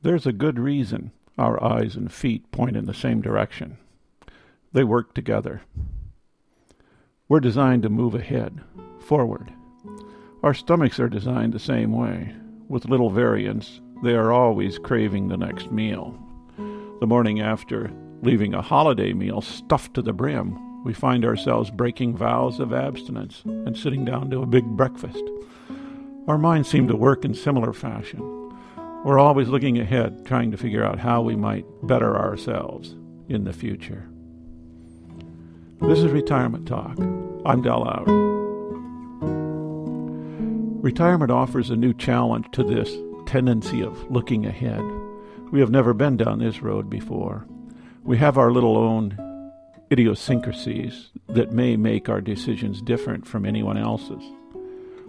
There's a good reason our eyes and feet point in the same direction. They work together. We're designed to move ahead, forward. Our stomachs are designed the same way. With little variance, they are always craving the next meal. The morning after leaving a holiday meal stuffed to the brim, we find ourselves breaking vows of abstinence and sitting down to a big breakfast. Our minds seem to work in similar fashion. We're always looking ahead, trying to figure out how we might better ourselves in the future. This is Retirement Talk. I'm Del Lowry. Retirement offers a new challenge to this tendency of looking ahead. We have never been down this road before. We have our little own idiosyncrasies that may make our decisions different from anyone else's.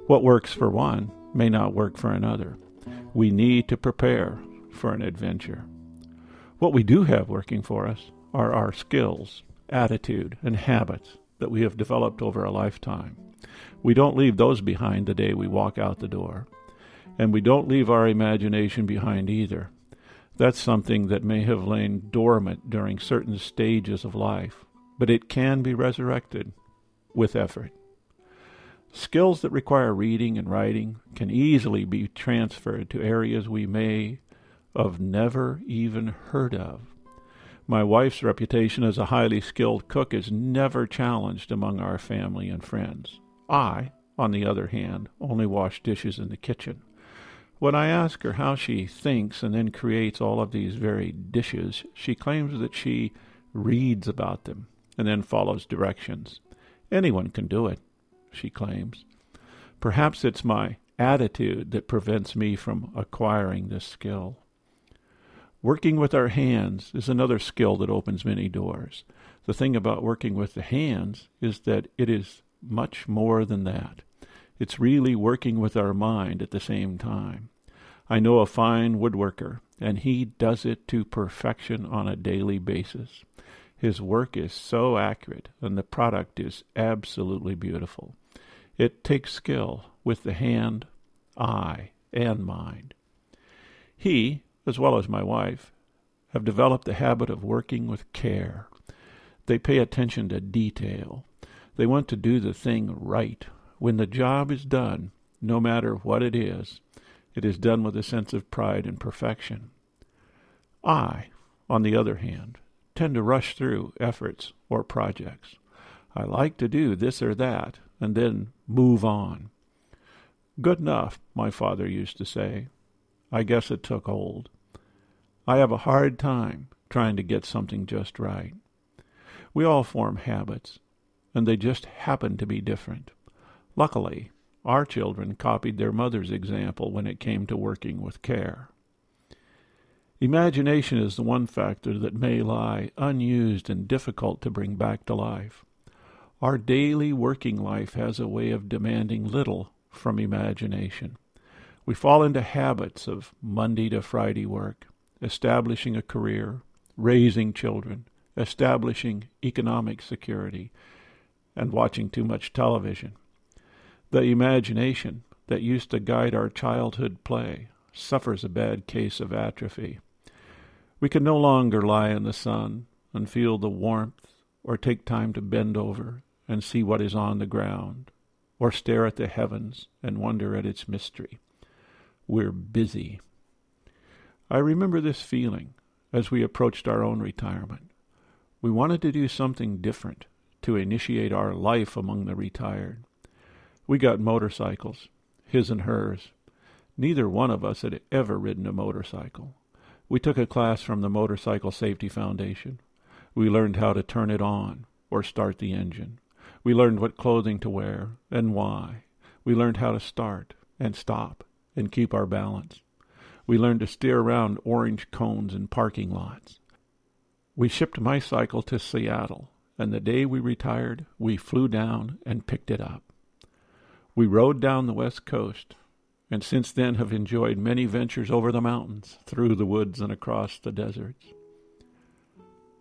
What works for one may not work for another. We need to prepare for an adventure. What we do have working for us are our skills, attitude, and habits that we have developed over a lifetime. We don't leave those behind the day we walk out the door. And we don't leave our imagination behind either. That's something that may have lain dormant during certain stages of life, but it can be resurrected with effort. Skills that require reading and writing can easily be transferred to areas we may have never even heard of. My wife's reputation as a highly skilled cook is never challenged among our family and friends. I, on the other hand, only wash dishes in the kitchen. When I ask her how she thinks and then creates all of these very dishes, she claims that she reads about them and then follows directions. Anyone can do it, she claims. Perhaps it's my attitude that prevents me from acquiring this skill. Working with our hands is another skill that opens many doors. The thing about working with the hands is that it is much more than that. It's really working with our mind at the same time. I know a fine woodworker, and he does it to perfection on a daily basis. His work is so accurate, and the product is absolutely beautiful. It takes skill with the hand, eye, and mind. He, as well as my wife, have developed the habit of working with care. They pay attention to detail. They want to do the thing right. When the job is done, no matter what it is, it is done with a sense of pride and perfection. I, on the other hand, tend to rush through efforts or projects. I like to do this or that and then move on. Good enough, my father used to say. I guess it took hold. I have a hard time trying to get something just right. We all form habits, and they just happen to be different. Luckily, our children copied their mother's example when it came to working with care. Imagination is the one factor that may lie unused and difficult to bring back to life. Our daily working life has a way of demanding little from imagination. We fall into habits of Monday to Friday work, establishing a career, raising children, establishing economic security, and watching too much television. The imagination that used to guide our childhood play suffers a bad case of atrophy. We can no longer lie in the sun and feel the warmth, or take time to bend over and see what is on the ground, or stare at the heavens and wonder at its mystery. We're busy. I remember this feeling as we approached our own retirement. We wanted to do something different to initiate our life among the retired. We got motorcycles, his and hers. Neither one of us had ever ridden a motorcycle. We took a class from the Motorcycle Safety Foundation. We learned how to turn it on or start the engine. We learned what clothing to wear and why. We learned how to start and stop and keep our balance. We learned to steer around orange cones in parking lots. We shipped my cycle to Seattle, and the day we retired, we flew down and picked it up. We rode down the west coast, and since then have enjoyed many ventures over the mountains, through the woods, and across the deserts.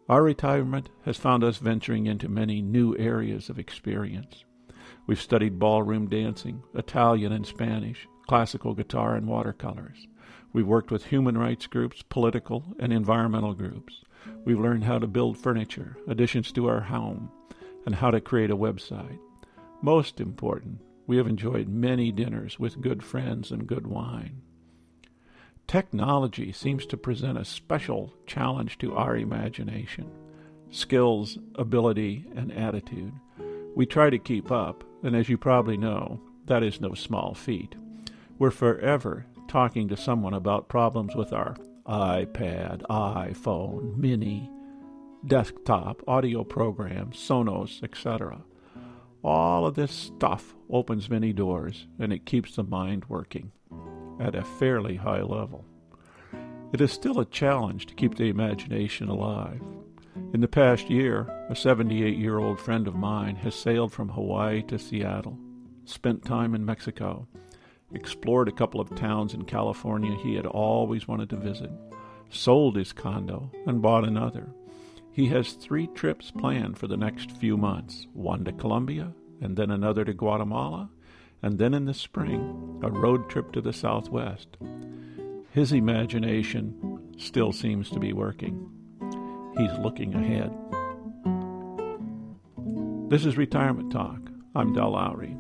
Our retirement has found us venturing into many new areas of experience. We've studied ballroom dancing, Italian and Spanish, classical guitar, and watercolors. We've worked with human rights groups, political and environmental groups. We've learned how to build furniture, additions to our home, and how to create a website. Most important, we have enjoyed many dinners with good friends and good wine. Technology seems to present a special challenge to our imagination, skills, ability, and attitude. We try to keep up, and as you probably know, that is no small feat. We're forever talking to someone about problems with our iPad, iPhone, mini, desktop, audio programs, Sonos, etc. All of this stuff opens many doors and it keeps the mind working at a fairly high level. It is still a challenge to keep the imagination alive. In the past year, a 78 year old friend of mine has sailed from Hawaii to Seattle, spent time in Mexico, explored a couple of towns in California he had always wanted to visit, sold his condo, and bought another. He has three trips planned for the next few months one to Colombia, and then another to Guatemala, and then in the spring, a road trip to the southwest. His imagination still seems to be working. He's looking ahead. This is Retirement Talk. I'm Del Lowry.